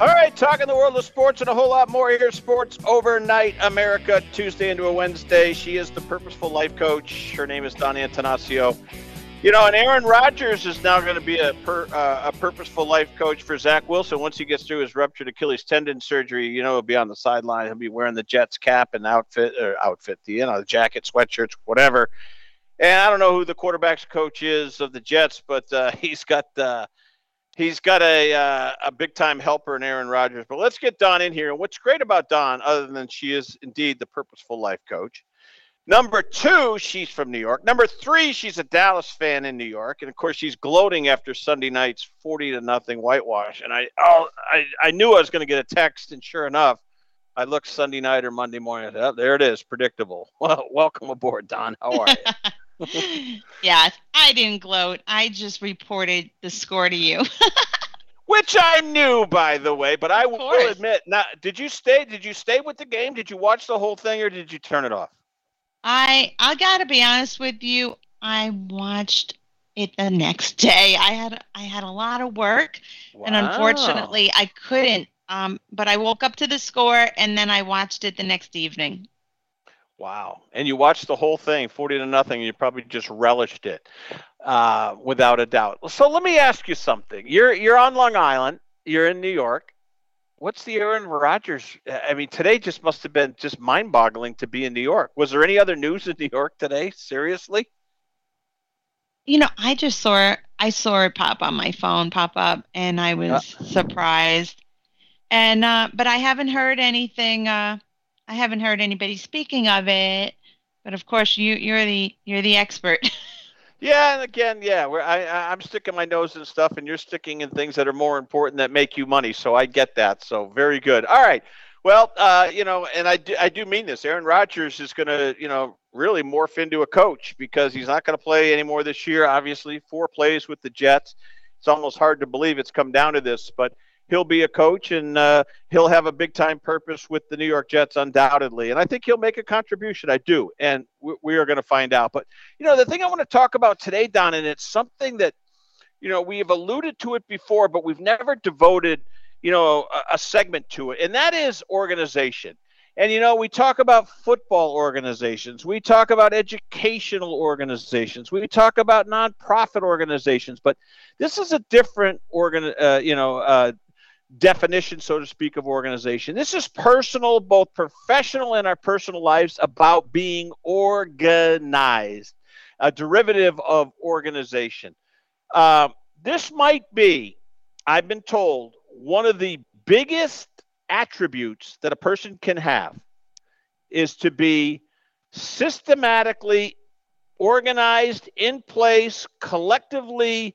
All right, talking the world of sports and a whole lot more here. Sports Overnight America, Tuesday into a Wednesday. She is the Purposeful Life Coach. Her name is Dawn Antanasio. You know, and Aaron Rodgers is now going to be a per, uh, a purposeful life coach for Zach Wilson once he gets through his ruptured Achilles tendon surgery. You know, he'll be on the sideline. He'll be wearing the Jets cap and outfit or outfit, the you know, the jacket, sweatshirts, whatever. And I don't know who the quarterbacks coach is of the Jets, but uh, he's got uh, he's got a uh, a big time helper in Aaron Rodgers. But let's get Dawn in here. And what's great about Dawn, other than she is indeed the purposeful life coach, Number two, she's from New York. Number three, she's a Dallas fan in New York, and of course, she's gloating after Sunday night's forty to nothing whitewash. And I, oh, I, I knew I was going to get a text, and sure enough, I looked Sunday night or Monday morning. Oh, there it is, predictable. Well, welcome aboard, Dawn. How are you? yeah, I didn't gloat. I just reported the score to you. Which I knew, by the way, but I will admit. Now, did you stay? Did you stay with the game? Did you watch the whole thing, or did you turn it off? I I gotta be honest with you. I watched it the next day. I had I had a lot of work, wow. and unfortunately, I couldn't. Um, but I woke up to the score, and then I watched it the next evening. Wow! And you watched the whole thing, forty to nothing. And you probably just relished it, uh, without a doubt. So let me ask you something. You're you're on Long Island. You're in New York what's the Aaron Rodgers? I mean, today just must have been just mind boggling to be in New York. Was there any other news in New York today? Seriously? You know, I just saw it. I saw it pop on my phone, pop up, and I was uh, surprised. And uh, but I haven't heard anything. Uh, I haven't heard anybody speaking of it. But of course, you you're the you're the expert. Yeah, and again, yeah, I, I'm sticking my nose in stuff, and you're sticking in things that are more important that make you money. So I get that. So very good. All right. Well, uh, you know, and I do, I do mean this. Aaron Rodgers is going to, you know, really morph into a coach because he's not going to play anymore this year. Obviously, four plays with the Jets. It's almost hard to believe it's come down to this, but he'll be a coach and uh, he'll have a big time purpose with the New York Jets, undoubtedly. And I think he'll make a contribution. I do. And we, we are going to find out. But, you know, the thing I want to talk about today, Dawn, and it's something that, you know, we have alluded to it before, but we've never devoted, you know, a, a segment to it. And that is organization. And you know, we talk about football organizations, we talk about educational organizations, we talk about nonprofit organizations, but this is a different organ, uh, you know, uh, definition, so to speak, of organization. This is personal, both professional and our personal lives, about being organized, a derivative of organization. Uh, this might be, I've been told, one of the biggest attributes that a person can have is to be systematically organized, in place, collectively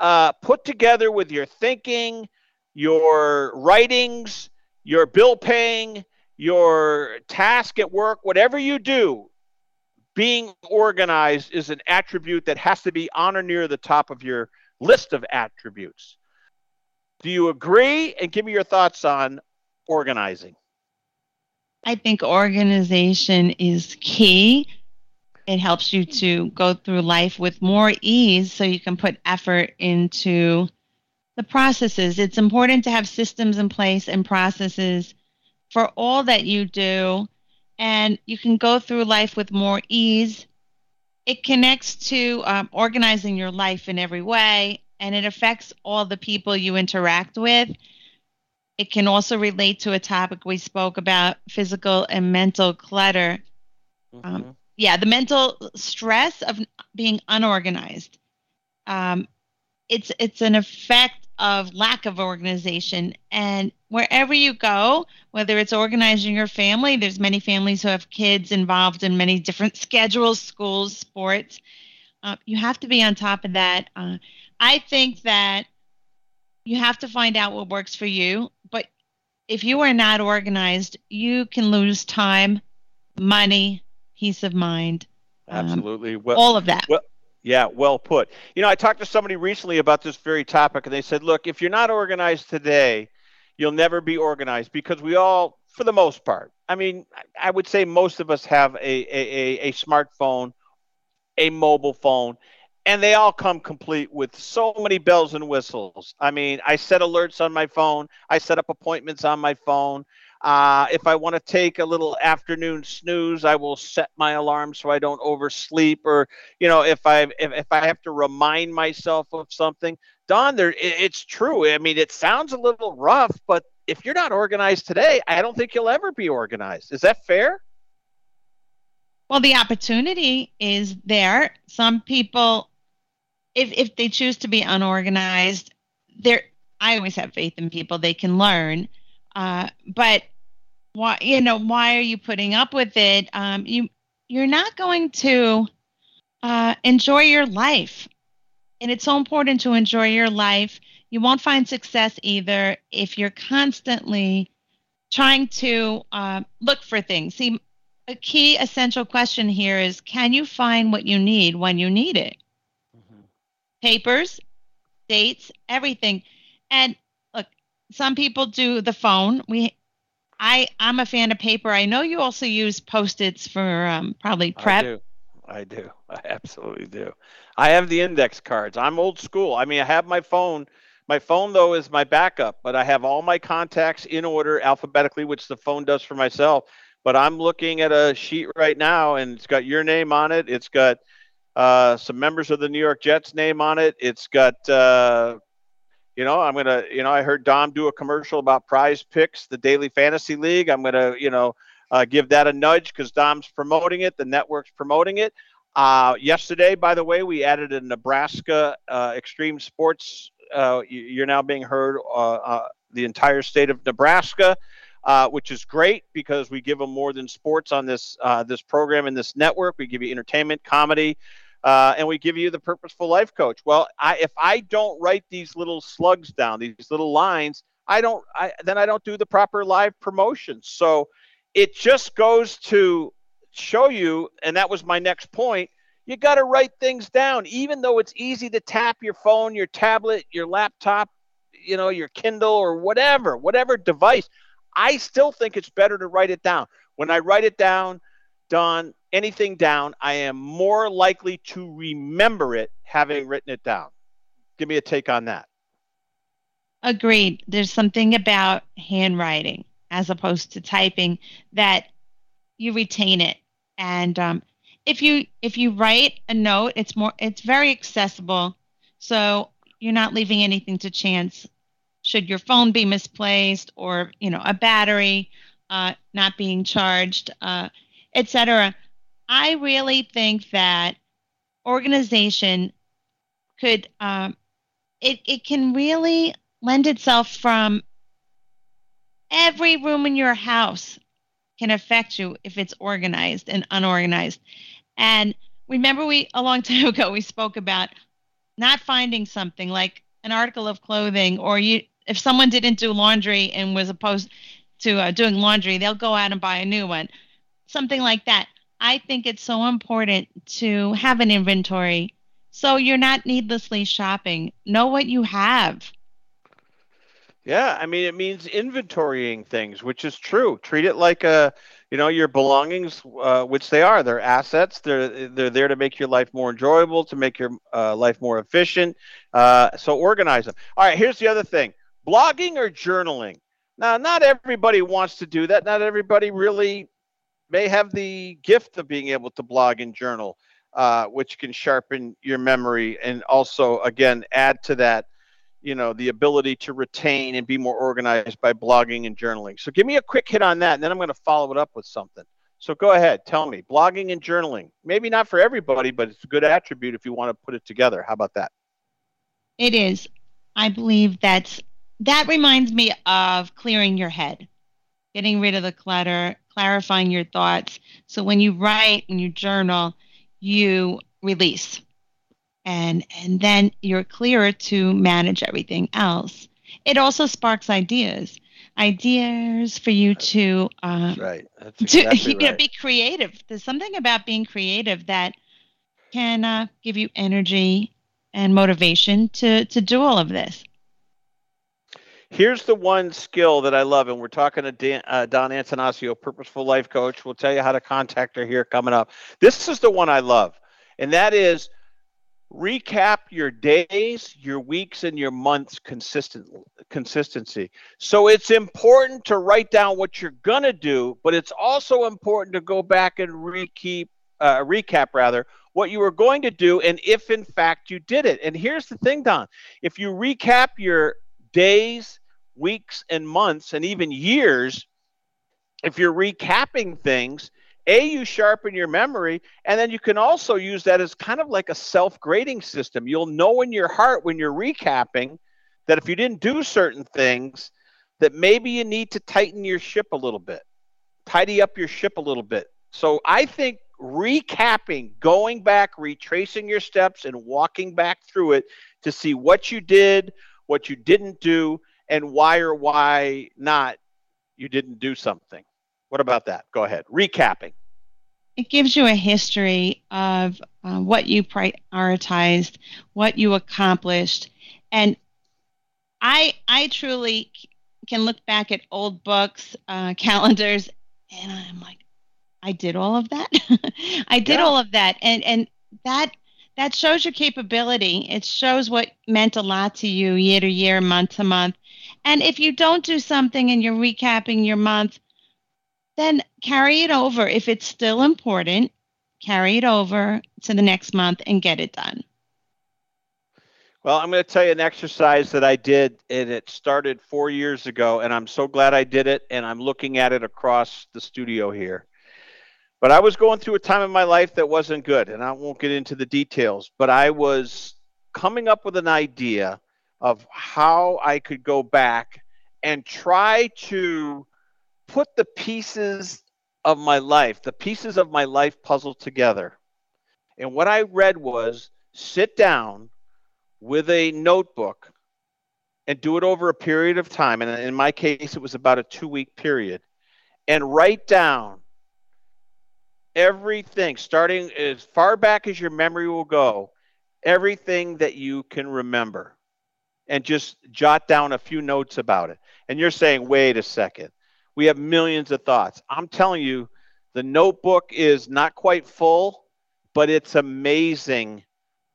uh, put together with your thinking your writings, your bill paying, your task at work, whatever you do, being organized is an attribute that has to be on or near the top of your list of attributes. Do you agree? And give me your thoughts on organizing. I think organization is key. It helps you to go through life with more ease so you can put effort into the processes. It's important to have systems in place and processes for all that you do, and you can go through life with more ease. It connects to um, organizing your life in every way, and it affects all the people you interact with. It can also relate to a topic we spoke about physical and mental clutter. Um, mm-hmm. Um, yeah, the mental stress of being unorganized. Um, it's it's an effect of lack of organization. And wherever you go, whether it's organizing your family, there's many families who have kids involved in many different schedules, schools, sports. Uh, you have to be on top of that. Uh, I think that you have to find out what works for you. But if you are not organized, you can lose time, money, peace of mind. Um, Absolutely. Well, all of that. Well, yeah, well put. You know, I talked to somebody recently about this very topic, and they said, look, if you're not organized today, you'll never be organized because we all, for the most part, I mean, I would say most of us have a, a, a, smartphone, a mobile phone, and they all come complete with so many bells and whistles. I mean, I set alerts on my phone, I set up appointments on my phone. Uh, if I want to take a little afternoon snooze, I will set my alarm so I don't oversleep. Or, you know, if I if, if I have to remind myself of something, Dawn, there it's true. I mean, it sounds a little rough, but if you're not organized today, I don't think you'll ever be organized. Is that fair? Well, the opportunity is there. Some people, if if they choose to be unorganized, there. I always have faith in people; they can learn. Uh, but why you know why are you putting up with it? Um, you you're not going to uh, enjoy your life. And it's so important to enjoy your life. You won't find success either if you're constantly trying to uh, look for things. See a key essential question here is can you find what you need when you need it? Mm-hmm. papers dates everything. And look some people do the phone. We I I'm a fan of paper. I know you also use post-its for um, probably prep. I do. I do. I absolutely do. I have the index cards. I'm old school. I mean, I have my phone. My phone though is my backup, but I have all my contacts in order alphabetically, which the phone does for myself. But I'm looking at a sheet right now, and it's got your name on it. It's got uh, some members of the New York Jets name on it. It's got uh, you know, I'm gonna, you know, I heard Dom do a commercial about Prize Picks, the daily fantasy league. I'm gonna, you know, uh, give that a nudge because Dom's promoting it, the network's promoting it. Uh, yesterday, by the way, we added a Nebraska uh, Extreme Sports. Uh, you're now being heard uh, uh, the entire state of Nebraska, which is great because we give them more than sports on this this program and this network. We give you entertainment, comedy, uh, and we give you the purposeful life coach. Well, I, if I don't write these little slugs down, these little lines, I don't. I, then I don't do the proper live promotions. So it just goes to show you, and that was my next point. You got to write things down, even though it's easy to tap your phone, your tablet, your laptop, you know, your Kindle or whatever, whatever device. I still think it's better to write it down. When I write it down, Dawn, anything down, I am more likely to remember it having written it down. Give me a take on that. Agreed. There's something about handwriting as opposed to typing that you retain it. And um, if you if you write a note, it's more it's very accessible. So you're not leaving anything to chance. Should your phone be misplaced or you know a battery uh, not being charged, uh, etc. I really think that organization could um, it it can really lend itself from every room in your house can affect you if it's organized and unorganized. And remember we a long time ago we spoke about not finding something like an article of clothing or you if someone didn't do laundry and was opposed to uh, doing laundry, they'll go out and buy a new one something like that. I think it's so important to have an inventory so you're not needlessly shopping. Know what you have. Yeah, I mean it means inventorying things, which is true. Treat it like a, you know, your belongings, uh, which they are. They're assets. They're they're there to make your life more enjoyable, to make your uh, life more efficient. Uh, so organize them. All right. Here's the other thing: blogging or journaling. Now, not everybody wants to do that. Not everybody really may have the gift of being able to blog and journal, uh, which can sharpen your memory and also, again, add to that, you know, the ability to retain and be more organized by blogging and journaling. So give me a quick hit on that, and then I'm going to follow it up with something. So go ahead, tell me, blogging and journaling. Maybe not for everybody, but it's a good attribute if you want to put it together. How about that? It is. I believe that's that reminds me of clearing your head, getting rid of the clutter, clarifying your thoughts. So when you write, when you journal, you release. And and then you're clearer to manage everything else. It also sparks ideas. Ideas for you to um, That's right. That's exactly to you right. know, be creative. There's something about being creative that can uh, give you energy and motivation to to do all of this. Here's the one skill that I love, and we're talking to Dan, uh, Dawn Antanasio, Purposeful Life Coach. We'll tell you how to contact her here coming up. This is the one I love, and that is recap your days, your weeks, and your months consistent consistency. So it's important to write down what you're gonna do, but it's also important to go back and uh, recap rather what you were going to do, and if in fact you did it. And here's the thing, Dawn: if you recap your days, weeks, and months, and even years, if you're recapping things a you sharpen your memory and then you can also use that as kind of like a self-grading system. You'll know in your heart when you're recapping that if you didn't do certain things that maybe you need to tighten your ship a little bit tidy up your ship a little bit. So i think recapping going back retracing your steps and walking back through it to see what you did what you didn't do and why or why not you didn't do something what about that? Go ahead. Recapping. It gives you a history of uh, what you prioritized, what you accomplished, and I I truly can look back at old books, uh, calendars, and I'm like, I did all of that. I did yeah. all of that, and and that that shows your capability. It shows what meant a lot to you year to year, month to month. And if you don't do something and you're recapping your month, then carry it over. If it's still important, carry it over to the next month and get it done. Well, I'm going to tell you an exercise that I did, and it started four years ago, and I'm so glad I did it, and I'm looking at it across the studio here. But I was going through a time in my life that wasn't good, and I won't get into the details, but I was coming up with an idea of how I could go back and try to put the pieces of my life, the pieces of my life puzzle together. And what I read was sit down with a notebook and do it over a period of time. And in my case, it was about a two week period. And write down everything, starting as far back as your memory will go, everything that you can remember. And just jot down a few notes about it. And you're saying, wait a second we have millions of thoughts. I'm telling you, the notebook is not quite full, but it's amazing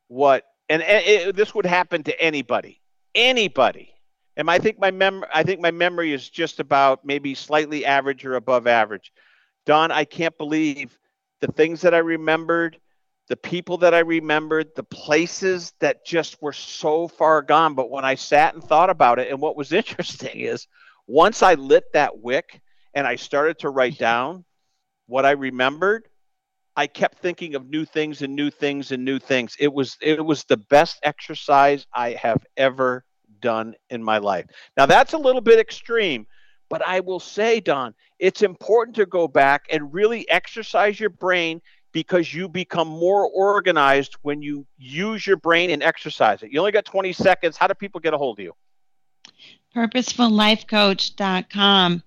what and, it, this would happen to anybody, anybody. And I think my mem I think my memory is just about maybe slightly average or above average. Dawn, I can't believe the things that I remembered, the people that I remembered, the places that just were so far gone. But when I sat and thought about it, and what was interesting is once I lit that wick and I started to write down what I remembered, I kept thinking of new things and new things and new things. It was it was the best exercise I have ever done in my life. Now that's a little bit extreme, but I will say, Dawn, it's important to go back and really exercise your brain because you become more organized when you use your brain and exercise it. You only got 20 seconds. How do people get a hold of you? purposefullifecoach.com.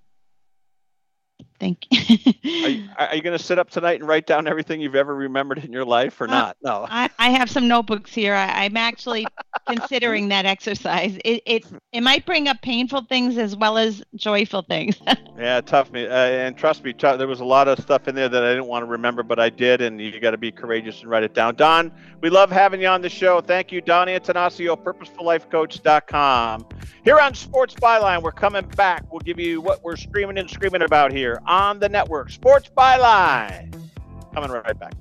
Thank you. are you, you going to sit up tonight and write down everything you've ever remembered in your life or uh, not? No. I, I have some notebooks here. I, am actually considering that exercise. It, it it might bring up painful things as well as joyful things. yeah, tough me. Uh, and trust me, tough, there was a lot of stuff in there that I didn't want to remember, but I did, and you got to be courageous and write it down. Dawn, we love having you on the show. Thank you, Dawn Antanasio, purposefullifecoach.com. Here on Sports Byline, we're coming back. We'll give you what we're screaming and screaming about here on the network. Sports Byline. Coming right back.